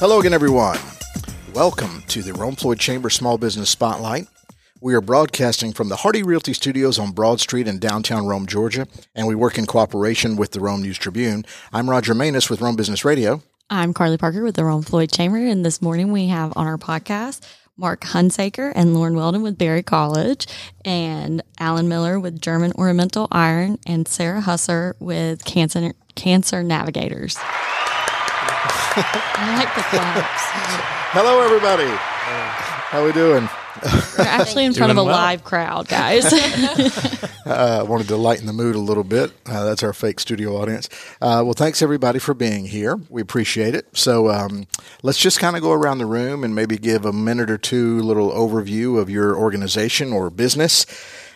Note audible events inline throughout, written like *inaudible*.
Hello again, everyone. Welcome to the Rome Floyd Chamber Small Business Spotlight. We are broadcasting from the Hardy Realty Studios on Broad Street in downtown Rome, Georgia, and we work in cooperation with the Rome News Tribune. I'm Roger Manus with Rome Business Radio. I'm Carly Parker with the Rome Floyd Chamber, and this morning we have on our podcast Mark Hunsaker and Lauren Weldon with Berry College, and Alan Miller with German Ornamental Iron, and Sarah Husser with Cancer, Cancer Navigators. I like the claps. Hello, everybody. How we doing? We're actually in front of a well. live crowd, guys. I *laughs* wanted to lighten the mood a little bit. Uh, that's our fake studio audience. Uh, well, thanks everybody for being here. We appreciate it. So um, let's just kind of go around the room and maybe give a minute or two little overview of your organization or business.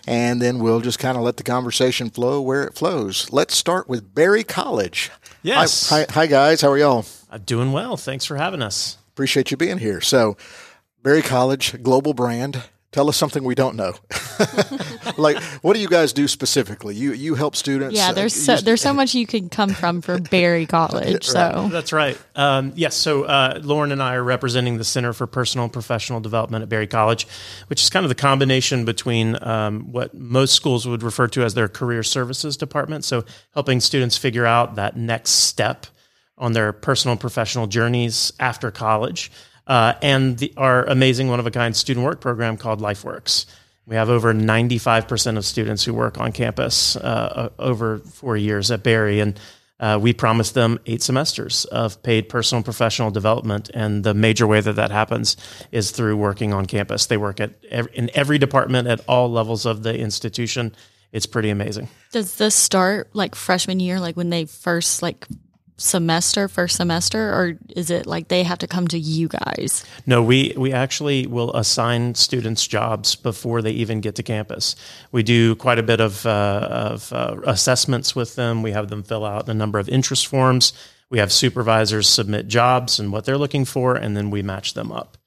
And then we'll just kind of let the conversation flow where it flows. Let's start with Berry College. Yes. Hi, hi, hi guys. How are y'all? I'm doing well. Thanks for having us. Appreciate you being here. So, Berry College, global brand. Tell us something we don't know. *laughs* like, what do you guys do specifically? You you help students. yeah, uh, there's so, you- there's so much you can come from for *laughs* Berry College. So That's right. Um, yes. So uh, Lauren and I are representing the Center for Personal and Professional Development at Berry College, which is kind of the combination between um, what most schools would refer to as their career services department. So helping students figure out that next step on their personal and professional journeys after college, uh, and the, our amazing one of a kind student work program called LifeWorks. We have over 95% of students who work on campus uh, over four years at Berry, And uh, we promise them eight semesters of paid personal and professional development. And the major way that that happens is through working on campus. They work at ev- in every department at all levels of the institution. It's pretty amazing. does this start like freshman year, like when they first like semester, first semester, or is it like they have to come to you guys? No, we, we actually will assign students jobs before they even get to campus. We do quite a bit of, uh, of uh, assessments with them. We have them fill out a number of interest forms. We have supervisors submit jobs and what they're looking for, and then we match them up.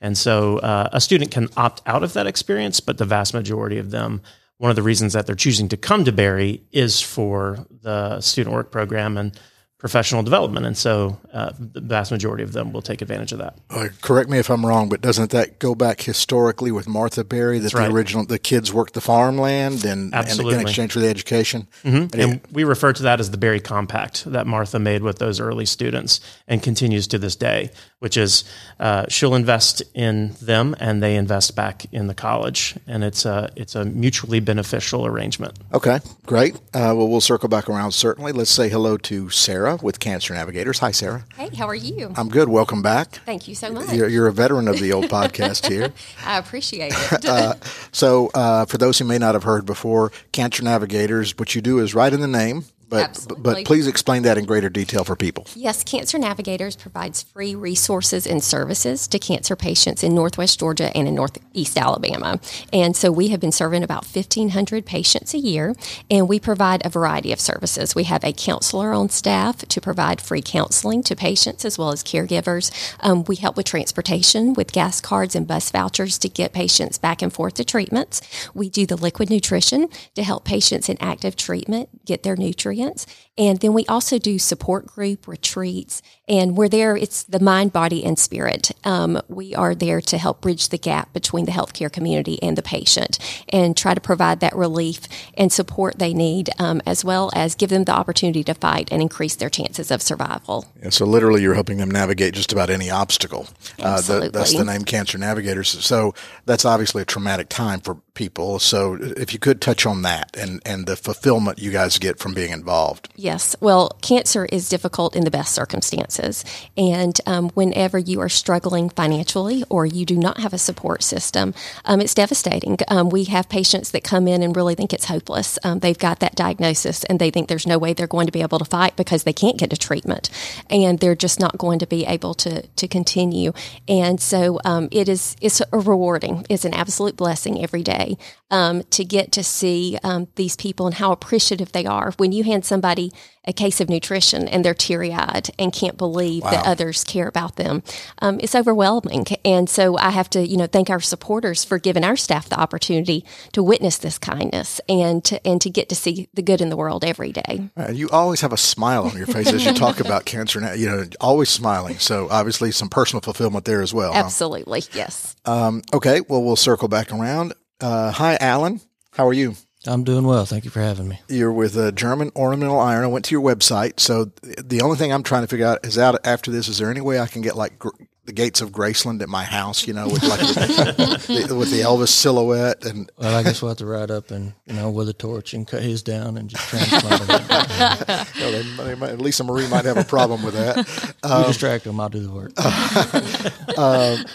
And so uh, a student can opt out of that experience, but the vast majority of them, one of the reasons that they're choosing to come to Berry is for the student work program and professional development. And so uh, the vast majority of them will take advantage of that. Uh, correct me if I'm wrong, but doesn't that go back historically with Martha Berry that right. the original the kids worked the farmland and, and Absolutely. in exchange for the education? And we refer to that as the Berry Compact that Martha made with those early students and continues to this day, which is uh, she'll invest in them and they invest back in the college. And it's a, it's a mutually beneficial arrangement. Okay, great. Uh, well, we'll circle back around certainly. Let's say hello to Sarah with Cancer Navigators. Hi, Sarah. Hey, how are you? I'm good. Welcome back. Thank you so much. You're, you're a veteran of the old *laughs* podcast here. I appreciate it. *laughs* Uh, so, uh, for those who may not have heard before, Cancer Navigators, what you do is right in the name, but but please explain that in greater detail for people. yes, Cancer Navigators provides free resources and services to cancer patients in Northwest Georgia and in Northeast Alabama. And so we have been serving about 1,500 patients a year, and we provide a variety of services. We have a counselor on staff to provide free counseling to patients as well as caregivers. Um, we help with transportation with gas cards and bus vouchers to get patients back and forth to treatments. We do the liquid nutrition to help patients in active treatment get their nutrients clients and then we also do support group retreats, and we're there. It's the mind, body, and spirit. Um, we are there to help bridge the gap between the healthcare community and the patient, and try to provide that relief and support they need, um, as well as give them the opportunity to fight and increase their chances of survival. And so, literally, you're helping them navigate just about any obstacle. Uh, the, that's the name Cancer Navigators. So, that's obviously a traumatic time for people. So, if you could touch on that and, and the fulfillment you guys get from being involved. Yes. Well, cancer is difficult in the best circumstances. And um, whenever you are struggling financially or you do not have a support system, um, it's devastating. Um, we have patients that come in and really think it's hopeless. Um, they've got that diagnosis and they think there's no way they're going to be able to fight because they can't get a treatment and they're just not going to be able to, to continue. And so um, it is it's rewarding. It's an absolute blessing every day um, to get to see these people and how appreciative they are. When you hand somebody a case of nutrition and they're teary eyed and can't believe that others care about them, um, it's overwhelming. And so I have to, you know, thank our supporters for giving our staff the opportunity to witness this kindness and to, and to get to see the good in the world every day. You always have a smile on your face as you *laughs* talk about cancer. Now, you know, always smiling. So obviously, some personal fulfillment there as well. huh? Absolutely. Yes. Um, okay, well, we'll circle back around. Uh, hi, Alan. How are you? I'm doing well. Thank you for having me. You're with uh, German Ornamental Iron. I went to your website. So the only thing I'm trying to figure out is out after this, is there any way I can get like the gates of Graceland at my house, you know, with like the, *laughs* the, with the Elvis silhouette and *laughs* Well, I guess we'll have to ride up and you know with a torch and cut his down and just transplant him. *laughs* you know, they, they might, Lisa Marie might have a problem with that. you distract him. I'll do the work.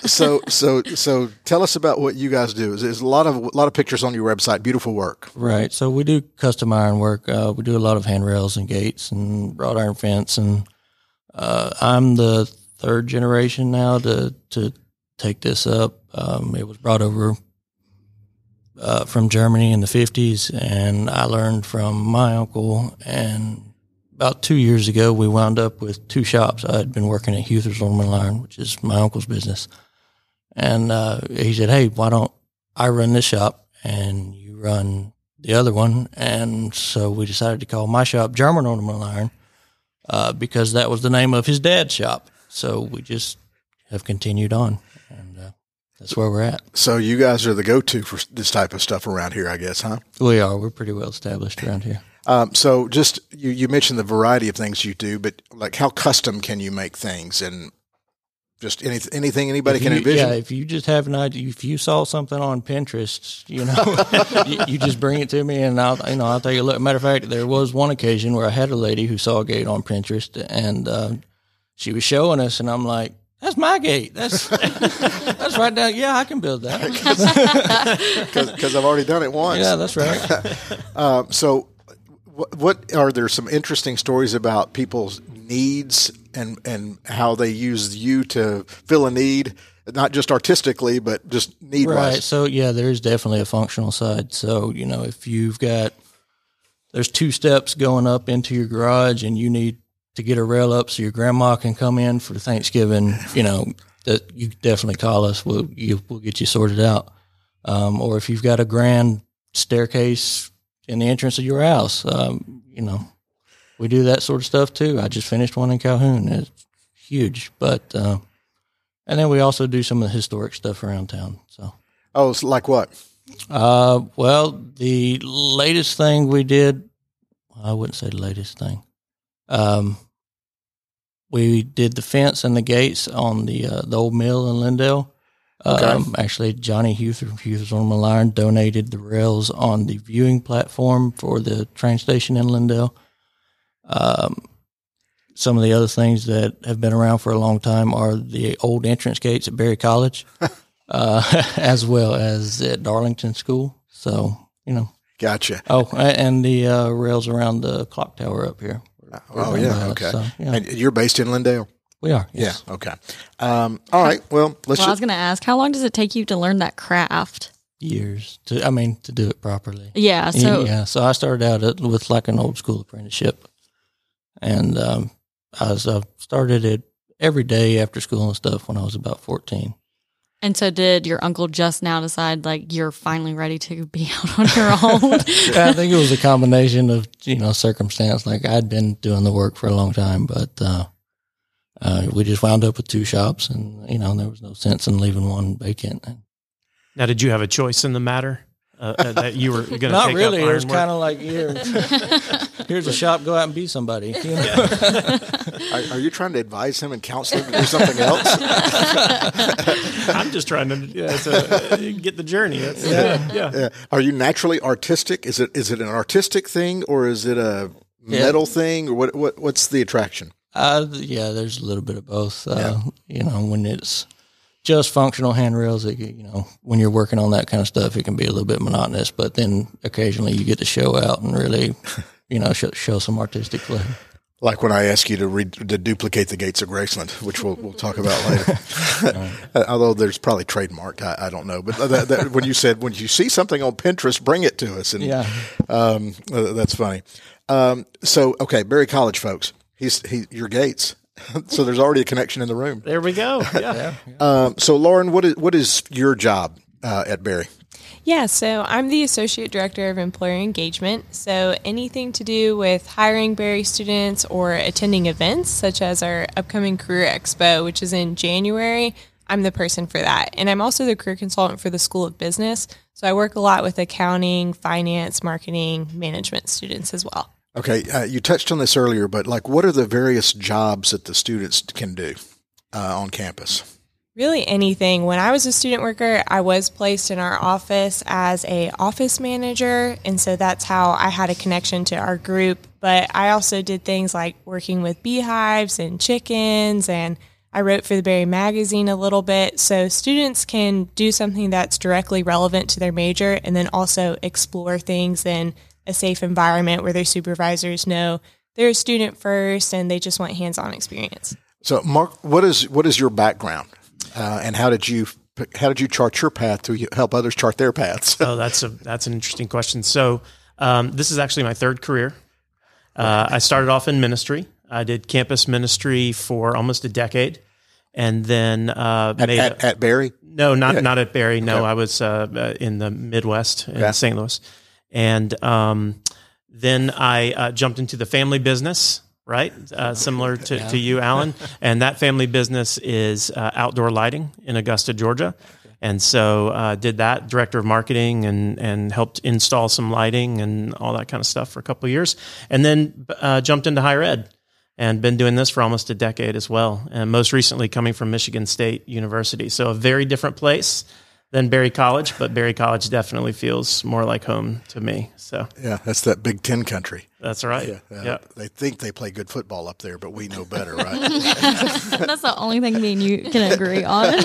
So so so tell us about what you guys do. There's a lot of a lot of pictures on your website. Beautiful work. Right. So we do custom iron work. Uh, we do a lot of handrails and gates and wrought iron fence. And uh, I'm the third generation now to to take this up. Um, it was brought over uh, from Germany in the 50s, and I learned from my uncle. And about two years ago, we wound up with two shops. I had been working at Huther's Ornamental Iron, which is my uncle's business. And uh, he said, "Hey, why don't I run this shop and you run the other one?" And so we decided to call my shop German Ornamental Iron uh, because that was the name of his dad's shop. So we just have continued on, and uh, that's where we're at. So you guys are the go-to for this type of stuff around here, I guess, huh? We are. We're pretty well established around here. Um, so just you, you mentioned the variety of things you do, but like how custom can you make things and just any, anything anybody If can envision? Yeah, if you just have an idea, if you saw something on Pinterest, you know, *laughs* you, you just bring it to me, and I'll, you know, I'll take a look. Matter of fact, there was one occasion where I had a lady who saw a gate on Pinterest, and uh, she was showing us, and I'm like, "That's my gate. That's *laughs* that's right down. Yeah, I can build that. *laughs* Because I've already done it once. yeah, that's right. *laughs* Um, so, what, what are there some interesting stories about people's needs and and how they use you to fill a need, not just artistically, but just need Right. So yeah, there's definitely a functional side. So you know, if you've got there's two steps going up into your garage, and you need to get a rail up so your grandma can come in for Thanksgiving. You know, that you definitely call us. We'll you, we'll get you sorted out. Um, or if you've got a grand staircase in the entrance of your house, um, you know, we do that sort of stuff too. I just finished one in Calhoun. It's huge, but. Uh, and then we also do some of the historic stuff around town. So, Oh, it's like what? uh, well, the latest thing we did, I wouldn't say the latest thing. Um, we did the fence and the gates on the uh, the old mill in Lindale. Um, actually, Johnny Hughes from Hughes Ornamental Iron donated the rails on the viewing platform for the train station in Lindale. Um, some of the other things that have been around for a long time are the old entrance gates at Berry College, *laughs* uh, *laughs* as well as at Darlington School. So, you know, Gotcha. oh, and the uh, rails around the clock tower up here. Oh, yeah. Okay. so, yeah. And you're based in Lindale? We are. Yeah. Okay. Um, all right. Well, let's Well, I was going to ask, how long does it take you to learn that craft? Years to, I mean, to do it properly. Yeah. So yeah. So I started out at, with like an old school apprenticeship, and um, I was uh, started it every day after school and stuff when I was about fourteen. And so did your uncle just now decide like you're finally ready to be *laughs* out on your own? *laughs* I think it was a combination of you know circumstance. Like I'd been doing the work for a long time, but uh, uh, we just wound up with two shops, and you know there was no sense in leaving one vacant. Now, did you have a choice in the matter uh, uh, that you were going *laughs* to Not take really. Up It was kind of like here, here's a shop. Go out and be somebody. You know? *laughs* are, are you trying to advise him and counsel him to do something else? *laughs* I'm just trying to, yeah, to uh, get the journey. That's, yeah. yeah. Yeah. Are you naturally artistic? Is it is it an artistic thing or is it a metal thing or what, what what's the attraction? Uh, yeah, there's a little bit of both. Uh, You know, when it's just functional handrails, it, you know, when you're working on that kind of stuff, it can be a little bit monotonous. But then occasionally you get to show out and really, *laughs* you know, show, show some artistic flair. Like when I ask you to re- to duplicate the gates of Graceland, which we'll we'll talk about later. *laughs* *laughs* Although there's probably trademark, I, I don't know. But that, that, when you said when you see something on Pinterest, bring it to us, and Yeah. um, uh, that's funny. Um, so okay, Berry College folks, he's he your Gates. *laughs* so there's already a connection in the room. There we go. Yeah. Um, so Lauren, what is what is your job uh, at Berry? Yeah, so I'm the Associate Director of Employer Engagement. So anything to do with hiring Berry students or attending events, such as our upcoming Career Expo, which is in January, I'm the person for that. And I'm also the career consultant for the School of Business. So I work a lot with accounting, finance, marketing, management students as well. Okay, uh, you touched on this earlier, but like, what are the various jobs that the students can do uh, on campus? Really anything. When I was a student worker, I was placed in our office as a office manager, and so that's how I had a connection to our group. But I also did things like working with beehives and chickens and I wrote for the Berry magazine a little bit. So students can do something that's directly relevant to their major and then also explore things in a safe environment where their supervisors know they're a student first and they just want hands-on experience. So, Mark, what is what is your background, uh, and how did you how did you chart your path to help others chart their paths? oh, that's a that's an interesting question. So, um, this is actually my third career. Uh, I started off in ministry. I did campus ministry for almost a decade, and then uh, at, made at, a, at Berry. No, not yeah. not at Berry. No, okay. I was uh, uh, in the Midwest in okay. St. Louis, and um, then I uh, jumped into the family business. Right, uh, similar to, yeah. to you, Alan, *laughs* and that family business is uh, outdoor lighting in Augusta, Georgia. And so did that director of marketing and and helped install some lighting and all that kind of stuff for a couple of years, and then jumped into higher ed and been doing this for almost a decade as well. And most recently coming from Michigan State University. So a very different place than Berry College, but Berry College definitely feels more like home to me. So yeah, that's that Big Ten country. That's right. Yeah, uh, yeah. They think they play good football up there, but we know better, right? *laughs* that's the only thing me and you can agree on.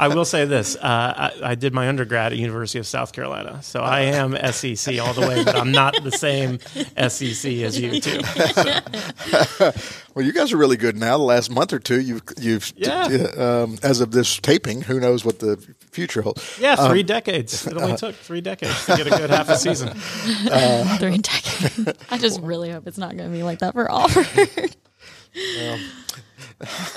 I will say this: uh, I, I, did my undergrad at University of South Carolina, so I am SEC all the way, but I'm not the same SEC as you two. *laughs* well, you guys are really good now. The last month or two, you've you've yeah. um, as of this taping, who knows what the future holds? Yeah, three um, decades. It only uh, took three decades to get a good half a season. *laughs* Uh, *laughs* three decades. I just really hope it's not going to be like that for Auburn.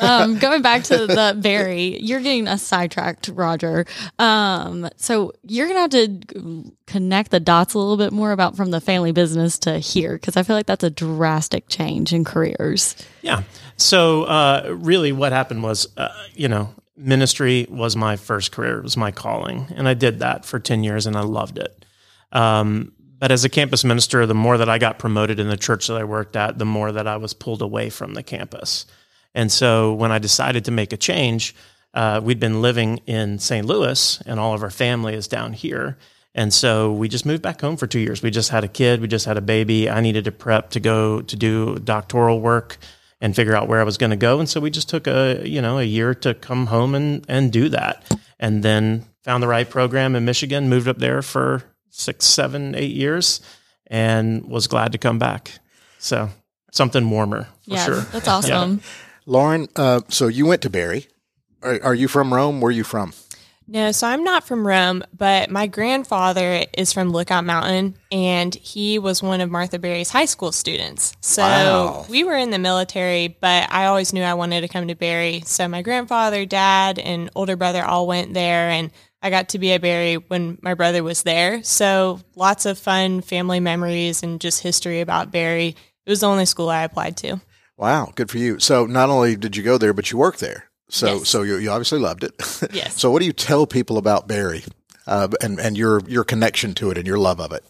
um, going back to *laughs* the Berry, you're getting us sidetracked, Roger. Um, so you're gonna have to connect the dots a little bit more about from the family business to here, because I feel like that's a drastic change in careers. Yeah. So uh, really, what happened was, uh, you know, ministry was my first career, it was my calling, and I did that for ten years, and I loved it. Um, but as a campus minister, the more that I got promoted in the church that I worked at, the more that I was pulled away from the campus. And so when I decided to make a change, uh, we'd been living in St. Louis and all of our family is down here. And so we just moved back home for two years. We just had a kid, we just had a baby. I needed to prep to go to do doctoral work and figure out where I was going to go. And so we just took a, you know, a year to come home and, and do that. And then found the right program in Michigan, moved up there for six, seven, eight years, and was glad to come back. So something warmer for yeah, sure. That's awesome. Yeah. Lauren, uh, so you went to Berry. Are, are, you from Rome? Where are you from? No, so I'm not from Rome, but my grandfather is from Lookout Mountain, and he was one of Martha Berry's high school students. So wow. we were in the military, but I always knew I wanted to come to Berry. So my grandfather, dad, and older brother all went there, and I got to be at Berry when my brother was there. So lots of fun family memories and just history about Berry. It was the only school I applied to. Wow, good for you. So not only did you go there, but you worked there. So yes. so you, you obviously loved it. *laughs* Yes. so what do you tell people about Berry uh, and and your your connection to it and your love of it?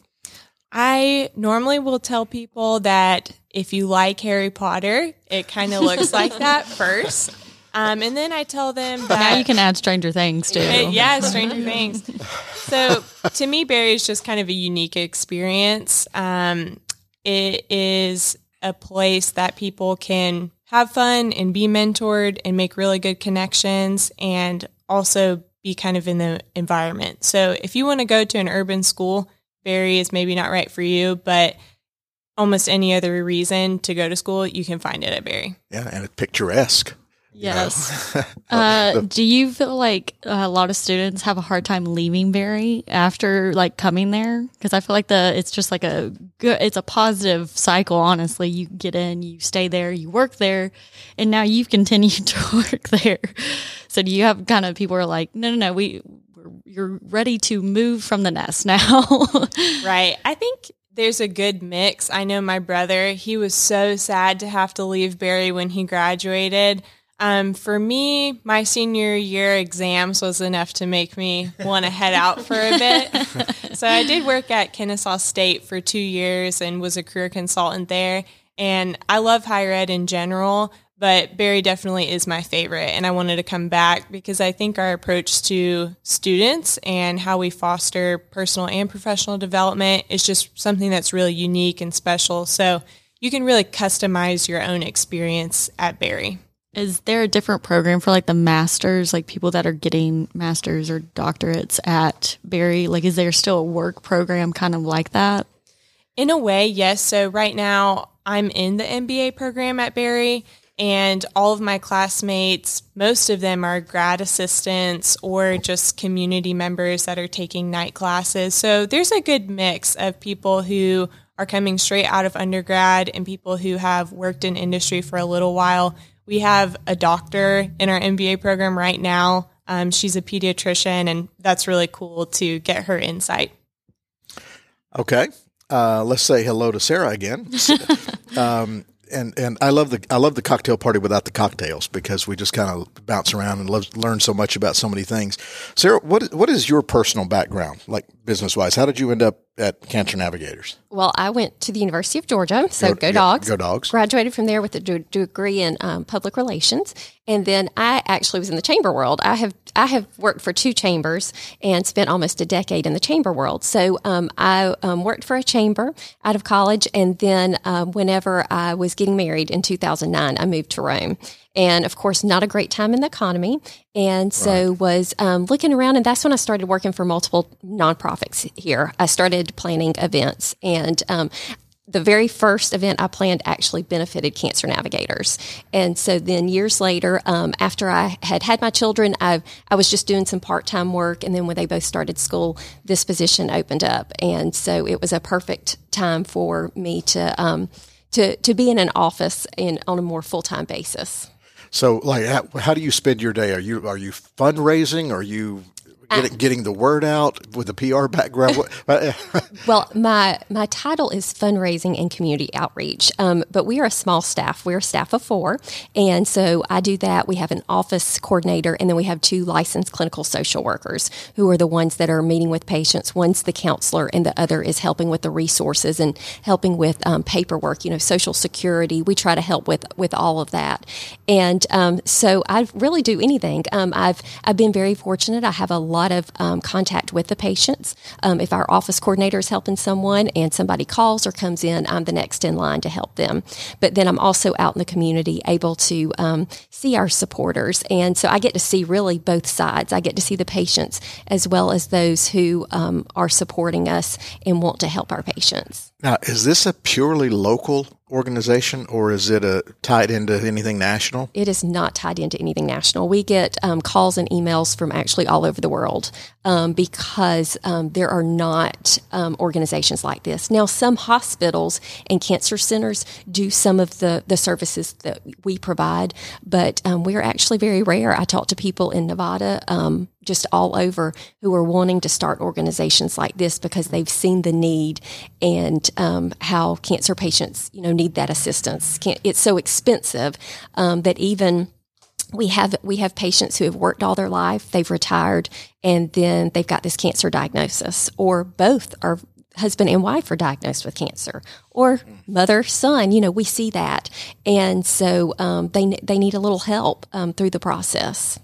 I normally will tell people that if you like Harry Potter, it kind of looks like *laughs* that first. Um, and then I tell them that now you can add Stranger Things too. yeah, Stranger Things. So to me, Berry is just kind of a unique experience. Um, it is a place that people can have fun and be mentored and make really good connections and also be kind of in the environment. So if you want to go to an urban school, Berry is maybe not right for you, but almost any other reason to go to school, you can find it at Berry. Yeah, and it's picturesque. Yes. *laughs* uh, do you feel like a lot of students have a hard time leaving Berry after like coming there? Because I feel like the it's just like a good, it's a positive cycle. Honestly, you get in, you stay there, you work there, and now you've continued *laughs* to work there. So do you have kind of people are like, no, no, no, we you're ready to move from the nest *laughs* now. right. I think there's a good mix. I know my brother, he was so sad to have to leave Berry when he graduated. Um, for me, my senior year exams was enough to make me want to head out for a bit. *laughs* so I did work at Kennesaw State for two years and was a career consultant there. And I love higher ed in general, but Berry definitely is my favorite. And I wanted to come back because I think our approach to students and how we foster personal and professional development is just something that's really unique and special. So you can really customize your own experience at Berry. Is there a different program for like the masters, like people that are getting masters or doctorates at Berry? Like, is there still a work program kind of like that? In a way, yes. So right now, I'm in the MBA program at Berry, and all of my classmates, most of them are grad assistants or just community members that are taking night classes. So there's a good mix of people who are coming straight out of undergrad and people who have worked in industry for a little while we have a doctor in our MBA program right now. Um, she's a pediatrician, and that's really cool to get her insight. Okay. Uh, let's say hello to Sarah again. *laughs* um, and and I love the I love the cocktail party without the cocktails because we just kind of bounce around and love, learn so much about so many things. Sarah, what what is your personal background like business wise? How did you end up at Cancer Navigators? Well, I went to the University of Georgia, so go, go dogs. Go dogs. Graduated from there with a d- degree in um, public relations, and then I actually was in the chamber world. I have I have worked for two chambers and spent almost a decade in the chamber world. So um, I um, worked for a chamber out of college, and then um, whenever I was getting married in 2009, I moved to Rome and of course not a great time in the economy and so right. was um, looking around and that's when i started working for multiple nonprofits here i started planning events and um, the very first event I planned actually benefited Cancer Navigators. And so then years later, um, after I had had my children, I, I was just doing some part time work. And then when they both started school, this position opened up. And so it was a perfect time for me to, um, to, to be in an office in, on a more full time basis. So, like, how, how, do you spend your day? Are you are you fundraising? Are you Getting, getting the word out with a PR background. *laughs* well, my my title is fundraising and community outreach, um, but we are a small staff. We're a staff of four, and so I do that. We have an office coordinator, and then we have two licensed clinical social workers who are the ones that are meeting with patients. One's the counselor, and the other is helping with the resources and helping with um, paperwork. You know, social security. We try to help with with all of that, and um, so I really do anything. Um, I've I've been very fortunate. I have a lot of um, contact with the patients. Um, if our office coordinator is helping someone and somebody calls or comes in, I'm the next in line to help them. But then I'm also out in the community able to um, see our supporters. And so I get to see really both sides. I get to see the patients as well as those who um, are supporting us and want to help our patients. Now, is this a purely local organization or is it a, tied into anything national? It is not tied into anything national. We get um, calls and emails from actually all over the world um, because um, there are not um, organizations like this. Now, some hospitals and cancer centers do some of the, the services that we provide, but um, we're actually very rare. I talk to people in Nevada um, just all over who are wanting to start organizations like this because they've seen the need and um, how cancer patients, you know, need that assistance. It's so expensive um, that even we have we have patients who have worked all their life, they've retired, and then they've got this cancer diagnosis, or both are husband and wife are diagnosed with cancer, or mother son. You know, we see that, and so um, they they need a little help um, through the process.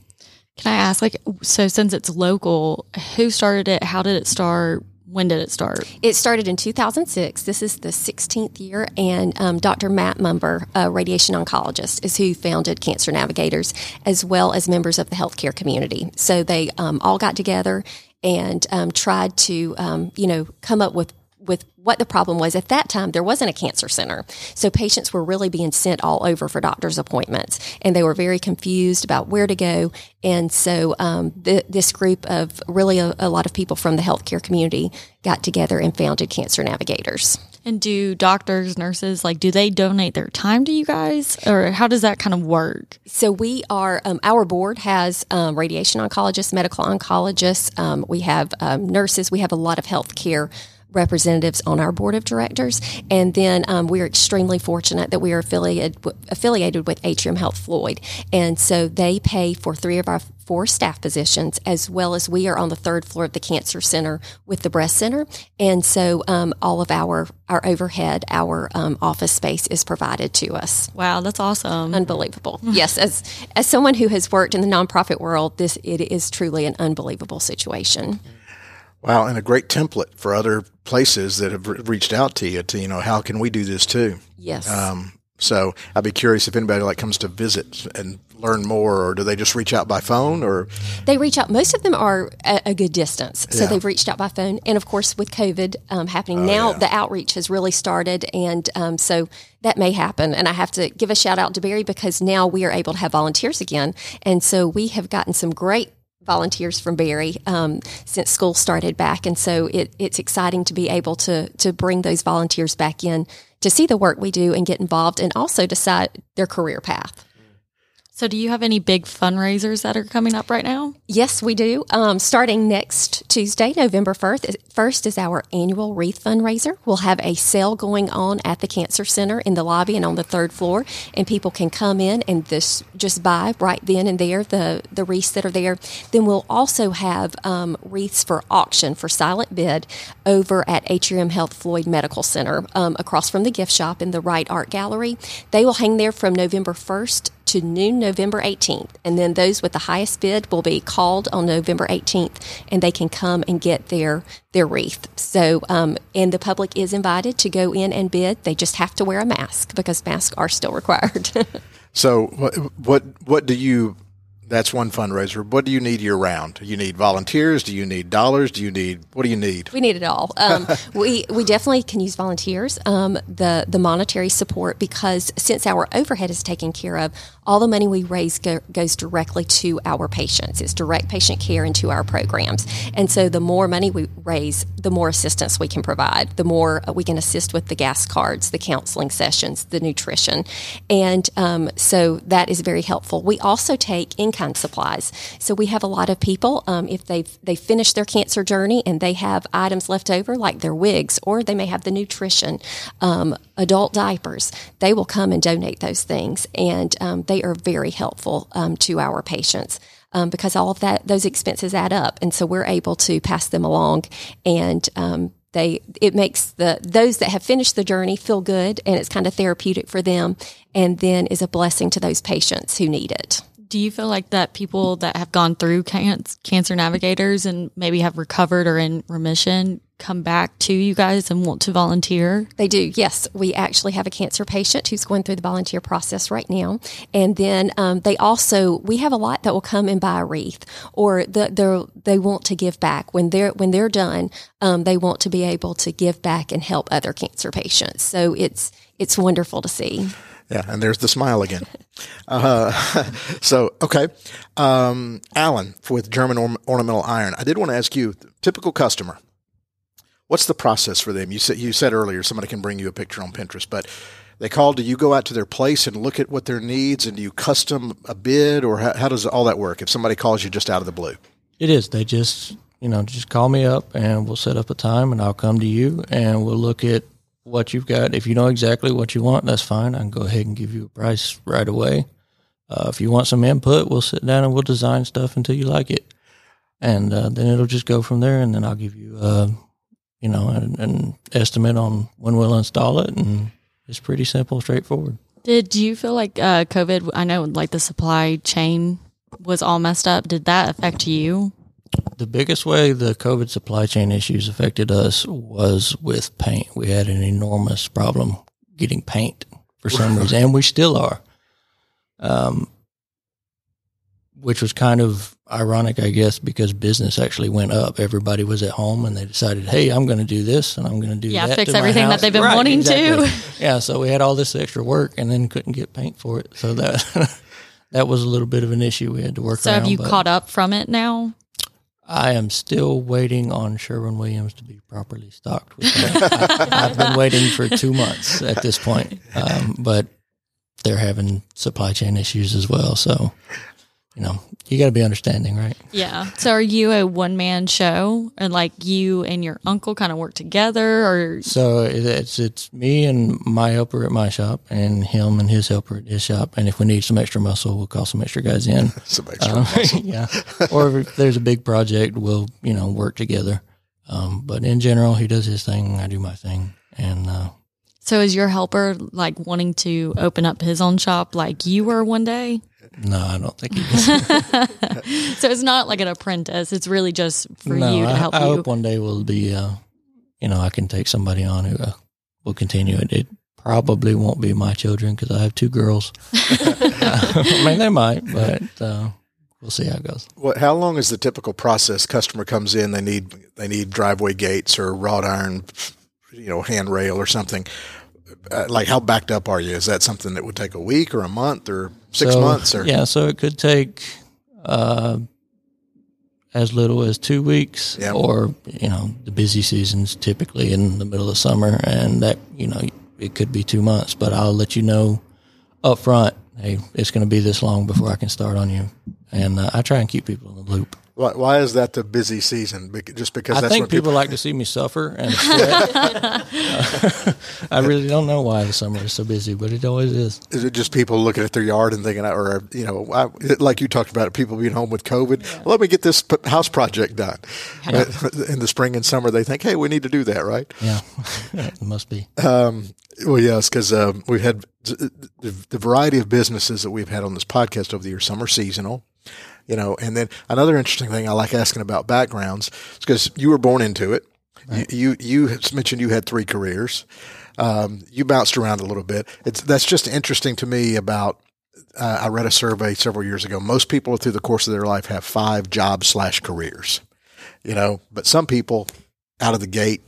Can I ask, like, so since it's local, who started it? How did it start? When did it start? It started in 2006. This is the 16th year, and um, Dr. Matt Mumber, a radiation oncologist, is who founded Cancer Navigators, as well as members of the healthcare community. So they um, all got together and um, tried to, um, you know, come up with with what the problem was at that time there wasn't a cancer center so patients were really being sent all over for doctor's appointments and they were very confused about where to go and so um, this group of really a, a lot of people from the healthcare community got together and founded cancer navigators And do doctors, nurses, like, do they donate their time to you guys? Or how does that kind of work? So we are, um, our board has um, radiation oncologists, medical oncologists. Um, we have um, nurses. We have a lot of healthcare representatives on our board of directors. And then um, we're extremely fortunate that we are affiliated, affiliated with Atrium Health Floyd. And so they pay for three of our four staff positions, as well as we are on the third floor of the Cancer Center with the Breast Center. And so um, all of our, our overhead, our um, office space is provided to us. Wow, that's awesome. Unbelievable. *laughs* yes, as as someone who has worked in the nonprofit world, this it is truly an unbelievable situation. Wow, and a great template for other places that have re- reached out to you to, you know, how can we do this too? Yes. Um, so I'd be curious if anybody like comes to visit and learn more, or do they just reach out by phone, or they reach out. Most of them are a, a good distance, so Yeah. they've reached out by phone. And of course, with COVID um, happening now, yeah. the outreach has really started, and um, so that may happen. And I have to give a shout out to Berry because now we are able to have volunteers again, and so we have gotten some great volunteers from Berry um, since school started back, and so it, it's exciting to be able to to bring those volunteers back in to see the work we do and get involved, and also decide their career path. So, do you have any big fundraisers that are coming up right now? Yes, we do. Um, starting next Tuesday, November 1st, first is our annual wreath fundraiser. We'll have a sale going on at the Cancer Center in the lobby and on the third floor, and people can come in and this just buy right then and there the, the wreaths that are there. Then we'll also have um, wreaths for auction for silent bid over at Atrium Health Floyd Medical Center um, across from the gift shop in the Wright Art Gallery. They will hang there from November 1st to noon November 18th. And then those with the highest bid will be called on November 18th and they can come and get their, their wreath. So, um, and the public is invited to go in and bid. They just have to wear a mask because masks are still *laughs* required. so what what what do you? That's one fundraiser. What do you need year round? Do you need volunteers? Do you need dollars? Do you need what do you need? We need it all. Um, *laughs* we we definitely can use volunteers. Um, the the monetary support because since our overhead is taken care of, all the money we raise go, goes directly to our patients. It's direct patient care into our programs, and so the more money we raise, the more assistance we can provide. The more we can assist with the gas cards, the counseling sessions, the nutrition, and um, so that is very helpful. We also take in kind supplies. So we have a lot of people um, if they've they finished their cancer journey and they have items left over like their wigs or they may have the nutrition, um, adult diapers. They will come and donate those things, and um, they are very helpful um, to our patients. Um, because all of that, those expenses add up, and so we're able to pass them along, and um, they it makes the those that have finished the journey feel good, and it's kind of therapeutic for them, and then is a blessing to those patients who need it. Do you feel like that people that have gone through can- cancer navigators and maybe have recovered or in remission come back to you guys and want to volunteer? They do, yes. We actually have a cancer patient who's going through the volunteer process right now. And then um, they also, we have a lot that will come and buy a wreath or the, they want to give back. When they're, when they're done, um, they want to be able to give back and help other cancer patients. So it's, it's wonderful to see. Yeah, and there's the smile again. Uh, *laughs* so, okay. Um, Alan with German Orm- Ornamental Iron. I did want to ask you, typical customer, what's the process for them? You said, you said earlier somebody can bring you a picture on Pinterest, but they call, do you go out to their place and look at what their needs and do you custom a bid or how does all that work if somebody calls you just out of the blue? It is. They just, you know, just call me up and we'll set up a time and I'll come to you and we'll look at what you've got. If you know exactly what you want, that's fine. I can go ahead and give you a price right away. Uh, if you want some input, we'll sit down and we'll design stuff until you like it. And uh, then it'll just go from there. And then I'll give you, uh, you know, an, an estimate on when we'll install it. And it's pretty simple, straightforward. Did you feel like uh, COVID? I know, like the supply chain was all messed up. Did that affect you? The biggest way the COVID supply chain issues affected us was with paint. We had an enormous problem getting paint for some reason, and we still are. Um, which was kind of ironic, I guess, because business actually went up. Everybody was at home and they decided, hey, I'm going to do this and I'm going to do Yeah, that. fix everything that they've been wanting to. *laughs* yeah, so we had all this extra work and then couldn't get paint for it. So that *laughs* that was a little bit of an issue we had to work So around. have you but caught up from it now? I am still waiting on Sherwin Williams to be properly stocked with. *laughs* I, I've been waiting for two months at this point, um, but they're having supply chain issues as well. So, you know, you got to be understanding, right? Yeah. So are you a one man show and like you and your uncle kind of work together or So it's it's me and my helper at my shop, and him and his helper at his shop. And if we need some extra muscle, we'll call some extra guys in. *laughs* Some extra Um, muscle. *laughs* yeah. Or if there's a big project, we'll you know work together. Um, but in general, he does his thing, I do my thing, and uh, so is your helper like wanting to open up his own shop like you were one day? No, I don't think he does. *laughs* So it's not like an apprentice. It's really just for no, you to I, help I you. hope one day we'll be, uh, you know, I can take somebody on who uh, will continue it. It probably won't be my children because I have two girls. *laughs* I mean, they might, but uh, we'll see how it goes. What, how long is the typical process? Customer comes in, they need they need driveway gates or wrought iron, you know, handrail or something. Uh, like, how backed up are you? Is that something that would take a week or a month or six So, months? Or yeah, so it could take uh, as little as two weeks, Yeah. or you know, the busy seasons typically in the middle of summer, and that you know it could be two months. But I'll let you know up front. Hey, it's going to be this long before I can start on you, and uh, I try and keep people in the loop. Why, why is that the busy season? Bec- Just because I that's think when people, people. like to see me suffer and sweat. *laughs* *laughs* I really don't know why the summer is so busy, but it always is. Is it just people looking at their yard and thinking, or you know, I, like you talked about, people being home with COVID? Let me get this p- house project done. *laughs* But in the spring and summer, they think, hey, we need to do that, right? Yeah, it must be. Well, yes, because um, we've had the, the variety of businesses that we've had on this podcast over the years. Some are seasonal, you know, and then another interesting thing I like asking about backgrounds is because you were born into it. You, you you mentioned you had three careers. Um, you bounced around a little bit. It's that's just interesting to me. About uh, I read a survey several years ago. Most people through the course of their life have five jobs slash careers, you know, but some people out of the gate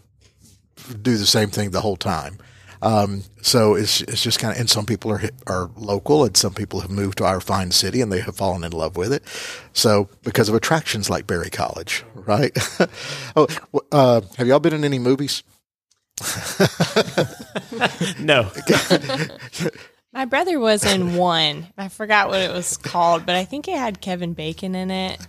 do the same thing the whole time. Um, so it's it's just kind of, and some people are are local, and some people have moved to our fine city, and they have fallen in love with it. So because of attractions like Berry College, right? *laughs* oh, uh, have y'all been in any movies? *laughs* No. *laughs* My brother was in one. I forgot what it was called, but I think it had Kevin Bacon in it.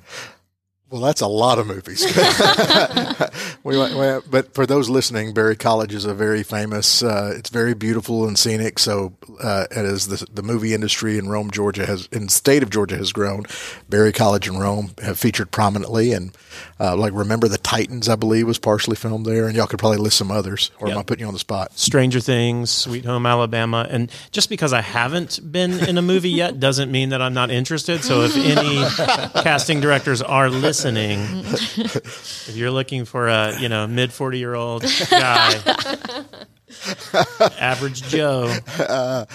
Well, that's a lot of movies. *laughs* *laughs* we, went- we- but for those listening, Berry College is a very famous. Uh, it's very beautiful and scenic. So, uh, as the the movie industry in Rome, Georgia has in the state of Georgia has grown, Berry College and Rome have featured prominently. And uh, like, remember the Titans, I believe, was partially filmed there. And y'all could probably list some others. Or am I putting you on the spot? Stranger Things, Sweet Home Alabama. And just because I haven't been in a movie yet doesn't mean that I'm not interested. So if any *laughs* casting directors are listening, Mm-hmm. if you're looking for a, you know, mid 40 year old *laughs* guy, average Joe, uh,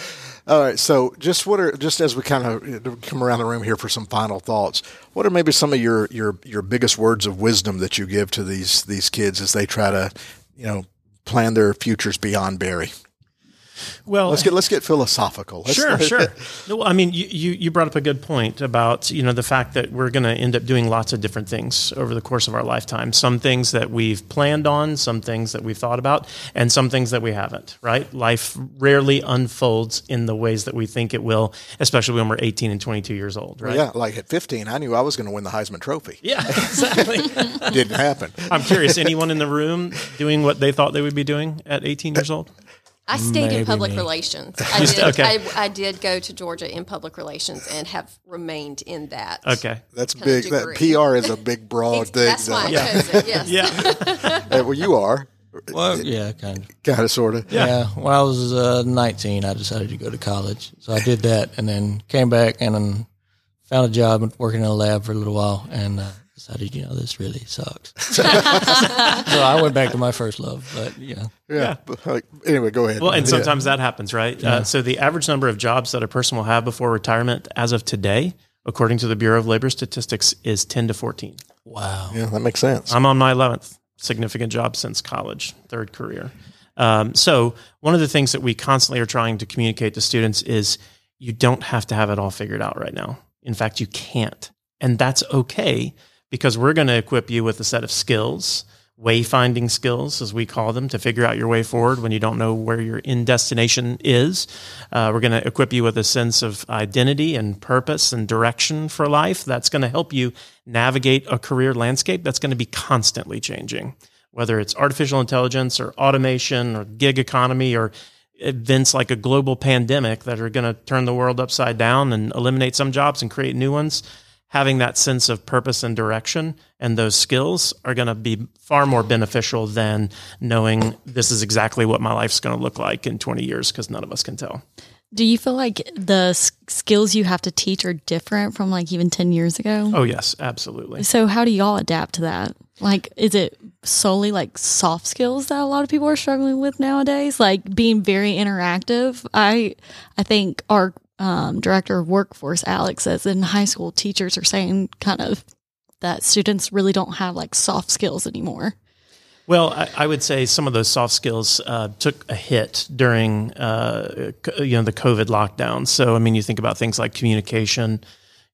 All right. So, just what are just as we kind of come around the room here for some final thoughts, what are maybe some of your your your biggest words of wisdom that you give to these these kids as they try to, you know, plan their futures beyond Berry? Well, Let's get let's get philosophical. Let's- Sure, sure. *laughs* No, I mean, you, you, you brought up a good point about you know the fact that we're going to end up doing lots of different things over the course of our lifetime. Some things that we've planned on, some things that we've thought about, and some things that we haven't. Right? Life rarely unfolds in the ways that we think it will, especially when we're 18 and 22 years old. Right? Yeah, like at 15, I knew I was going to win the Heisman Trophy. Yeah, *laughs* exactly. Didn't happen. I'm curious. Anyone in the room doing what they thought they would be doing at 18 years old? *laughs* I stayed Maybe in public me. relations. *laughs* I did, okay. I, I did go to Georgia in public relations and have remained in that. Okay. That's big. That. PR is a big, broad Ex- thing. That's though. why I Yeah. chose it. Yes. Yeah. *laughs* Uh, well, you are Well, yeah, kind of. kind of, sort of. Yeah. When I was uh, 19, I decided to go to college. So I did that and then came back and then found a job working in a lab for a little while and uh, decided, you know, this really sucks. *laughs* so I went back to my first love. But, yeah. Yeah. But, like, anyway, go ahead. Well, and Yeah. sometimes that happens, right? Uh, so the average number of jobs that a person will have before retirement, as of today, according to the Bureau of Labor Statistics, is 10 to 14. Wow. Yeah, that makes sense. I'm on my 11th significant job since college, third career. Um, so, one of the things that we constantly are trying to communicate to students is you don't have to have it all figured out right now. In fact, you can't. And that's okay because we're going to equip you with a set of skills, wayfinding skills, as we call them, to figure out your way forward when you don't know where your in destination is. Uh, we're going to equip you with a sense of identity and purpose and direction for life. That's going to help you navigate a career landscape that's going to be constantly changing, whether it's artificial intelligence or automation or gig economy or events like a global pandemic that are going to turn the world upside down and eliminate some jobs and create new ones having that sense of purpose and direction and those skills are going to be far more beneficial than knowing this is exactly what my life's going to look like in 20 years because none of us can tell. Do you feel like the s- skills you have to teach are different from like even 10 years ago? Oh, yes, absolutely. So how do y'all adapt to that? Like, is it solely like soft skills that a lot of people are struggling with nowadays? Like being very interactive. I, I think our um, director of workforce, Alex, says in high school, teachers are saying kind of that students really don't have like soft skills anymore. Well, I, I would say some of those soft skills uh, took a hit during uh, you know the COVID lockdown. So I mean, you think about things like communication,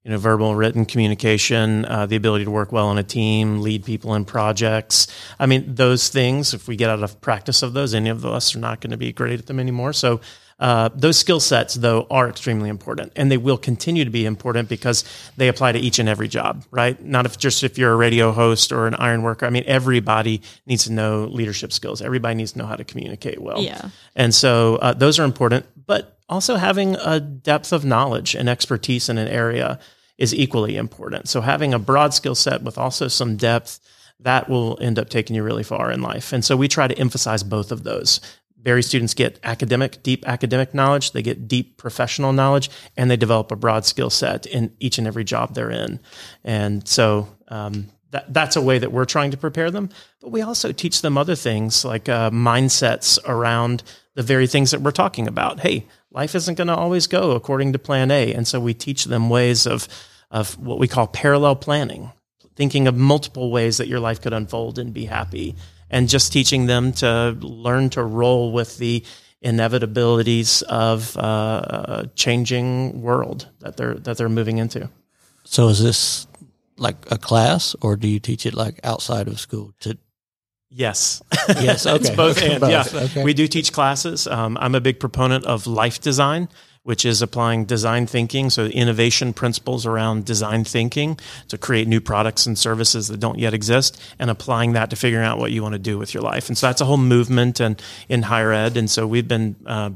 you know, verbal, written communication, uh, the ability to work well on a team, lead people in projects. I mean, those things. If we get out of practice of those, any of us are not going to be great at them anymore. So. Uh, those skill sets, though, are extremely important, and they will continue to be important because they apply to each and every job, right? Not if just if you're a radio host or an iron worker. I mean, everybody needs to know leadership skills. Everybody needs to know how to communicate well. Yeah. And so uh, those are important, but also having a depth of knowledge and expertise in an area is equally important. So having a broad skill set with also some depth that will end up taking you really far in life. And so we try to emphasize both of those. Berry students get academic, deep academic knowledge, they get deep professional knowledge, and they develop a broad skill set in each and every job they're in. And so um, that, that's a way that we're trying to prepare them. But we also teach them other things like uh, mindsets around the very things that we're talking about. Hey, life isn't going to always go according to plan A. And so we teach them ways of, of what we call parallel planning, thinking of multiple ways that your life could unfold and be happy, and just teaching them to learn to roll with the inevitabilities of uh, a changing world that they're that they're moving into. So is this like a class, or do you teach it like outside of school? To Yes. Yes, *laughs* it's okay. *laughs* both and. Both, Yeah. okay. We do teach classes. Um, I'm a big proponent of life design, which is applying design thinking, so innovation principles around design thinking to create new products and services that don't yet exist, and applying that to figuring out what you want to do with your life. And so that's a whole movement and in higher ed. And so we've been uh,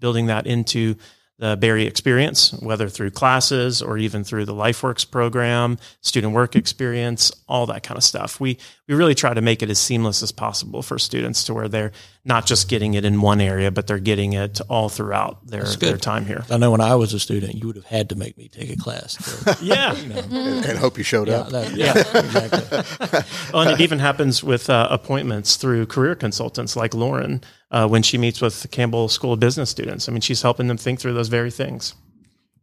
building that into the Berry experience, whether through classes or even through the LifeWorks program, student work experience, all that kind of stuff. We we really try to make it as seamless as possible for students to where they're not just getting it in one area, but they're getting it all throughout their, their time here. I know when I was a student, you would have had to make me take a class. to- *laughs* Yeah. and, and hope you showed yeah, up. that, yeah, exactly. *laughs* Well, and it even happens with uh, appointments through career consultants like Lauren uh, when she meets with the Campbell School of Business students. I mean, she's helping them think through those very things.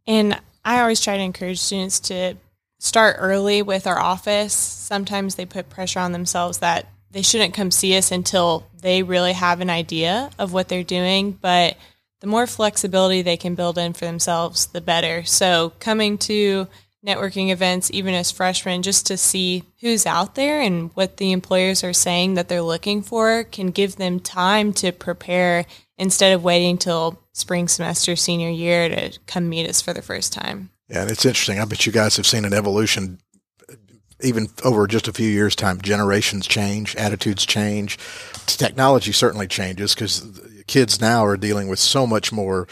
And I always try to encourage students to start early with our office. Sometimes they put pressure on themselves that they shouldn't come see us until they really have an idea of what they're doing. But the more flexibility they can build in for themselves, the better. So coming to networking events, even as freshmen, just to see who's out there and what the employers are saying that they're looking for can give them time to prepare instead of waiting till spring semester senior year to come meet us for the first time. Yeah, and it's interesting. I bet you guys have seen an evolution even over just a few years' time. Generations change, attitudes change. Technology certainly changes because kids now are dealing with so much more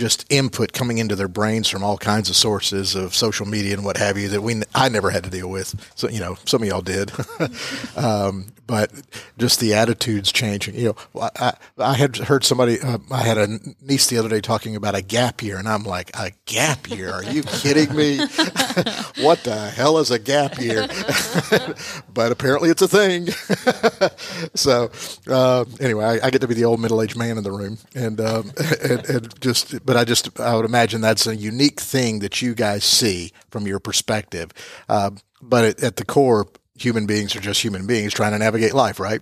just input coming into their brains from all kinds of sources of social media and what have you that we I never had to deal with. So you know, some of y'all did, *laughs* um, but just the attitudes changing. You know, I, I had heard somebody. Uh, I had a niece the other day talking about a gap year, and I'm like, a gap year? Are you kidding me? *laughs* what the hell is a gap year? *laughs* but apparently, it's a thing. so uh, anyway, I, I get to be the old middle aged man in the room, and, um, and and just but I just I would imagine that's a unique thing that you guys see from your perspective. Uh, but at, at the core, human beings are just human beings trying to navigate life, right?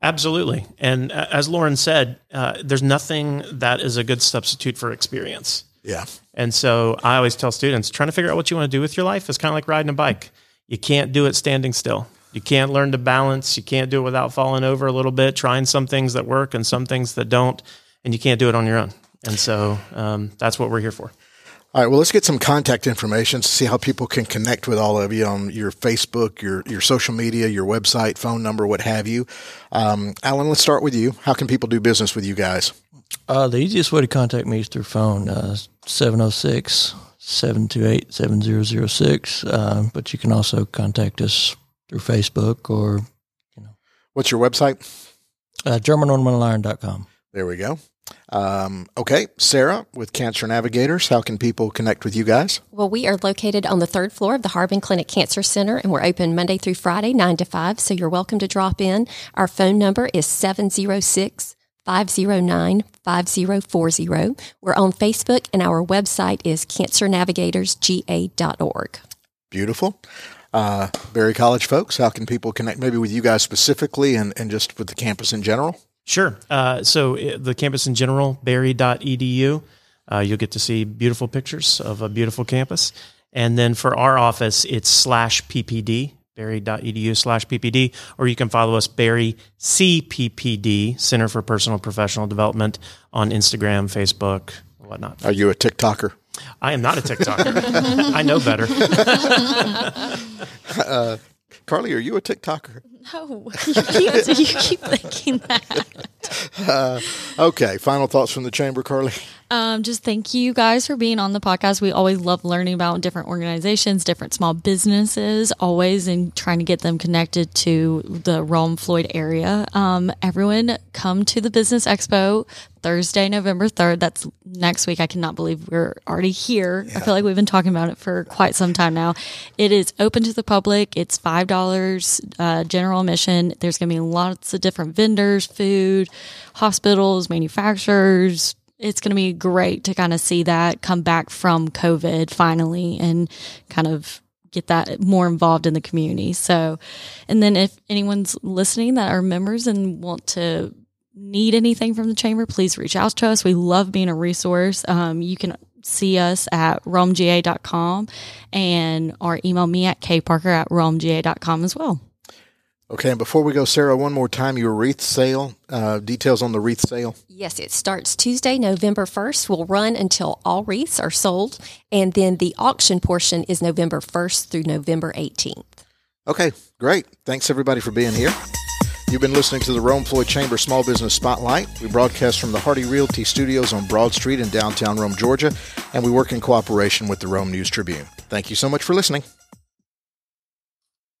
Absolutely. And uh, as Lauren said, uh, there's nothing that is a good substitute for experience. Yeah. And so I always tell students trying to figure out what you want to do with your life is kind of like riding a bike. You can't do it standing still. You can't learn to balance. You can't do it without falling over a little bit, trying some things that work and some things that don't. And you can't do it on your own. And so um, that's what we're here for. All right. Well, let's get some contact information to see how people can connect with all of you on your Facebook, your your social media, your website, phone number, what have you. Um, Alan, let's start with you. How can people do business with you guys? Uh, the easiest way to contact me is through phone, uh, 706 728 7006. Uh, But you can also contact us through Facebook or you know. What's your website? uh, GermanOrnamentaliron.com. There we go. Um, okay, Sarah with Cancer Navigators. How can people connect with you guys? Well, we are located on the third floor of the Harbin Clinic Cancer Center, and we're open Monday through Friday, 9 to 5. So you're welcome to drop in. Our phone number is 706 509 5040. We're on Facebook, and our website is cancernavigatorsga.org. Beautiful. Uh, Berry College folks, how can people connect maybe with you guys specifically and, and just with the campus in general? Sure. Uh, so uh, the campus in general, berry.edu, uh, you'll get to see beautiful pictures of a beautiful campus. And then for our office, it's slash PPD, berry.edu slash PPD, or you can follow us, Berry CPPD, Center for Personal Professional Development, on Instagram, Facebook, whatnot. Are you a TikToker? I am not a TikToker. *laughs* I know better. *laughs* Uh, Carly, are you a TikToker? No, *laughs* you keep, you keep thinking that. *laughs* Uh, okay, final thoughts from the chamber, Carly. Um, just thank you guys for being on the podcast. We always love learning about different organizations, different small businesses, always and trying to get them connected to the Rome Floyd area. Um, everyone come to the Business Expo Thursday, November 3rd. That's next week. I cannot believe we're already here. I feel like we've been talking about it for quite some time now. It is open to the public. It's $5 uh, general admission. There's going to be lots of different vendors, food, hospitals, manufacturers, it's going to be great to kind of see that come back from COVID finally and kind of get that more involved in the community. So, and then if anyone's listening that are members and want to need anything from the chamber, please reach out to us. We love being a resource. Um, you can see us at romega.com and or email me at kparker at romega.com as well. Okay, and before we go, Sarah, one more time, your wreath sale, uh, details on the wreath sale. Yes, it starts Tuesday, November 1st. Will run until all wreaths are sold. And then the auction portion is November 1st through November 18th. Okay, great. Thanks everybody for being here. You've been listening to the Rome Floyd Chamber Small Business Spotlight. We broadcast from the Hardy Realty Studios on Broad Street in downtown Rome, Georgia, and we work in cooperation with the Rome News Tribune. Thank you so much for listening.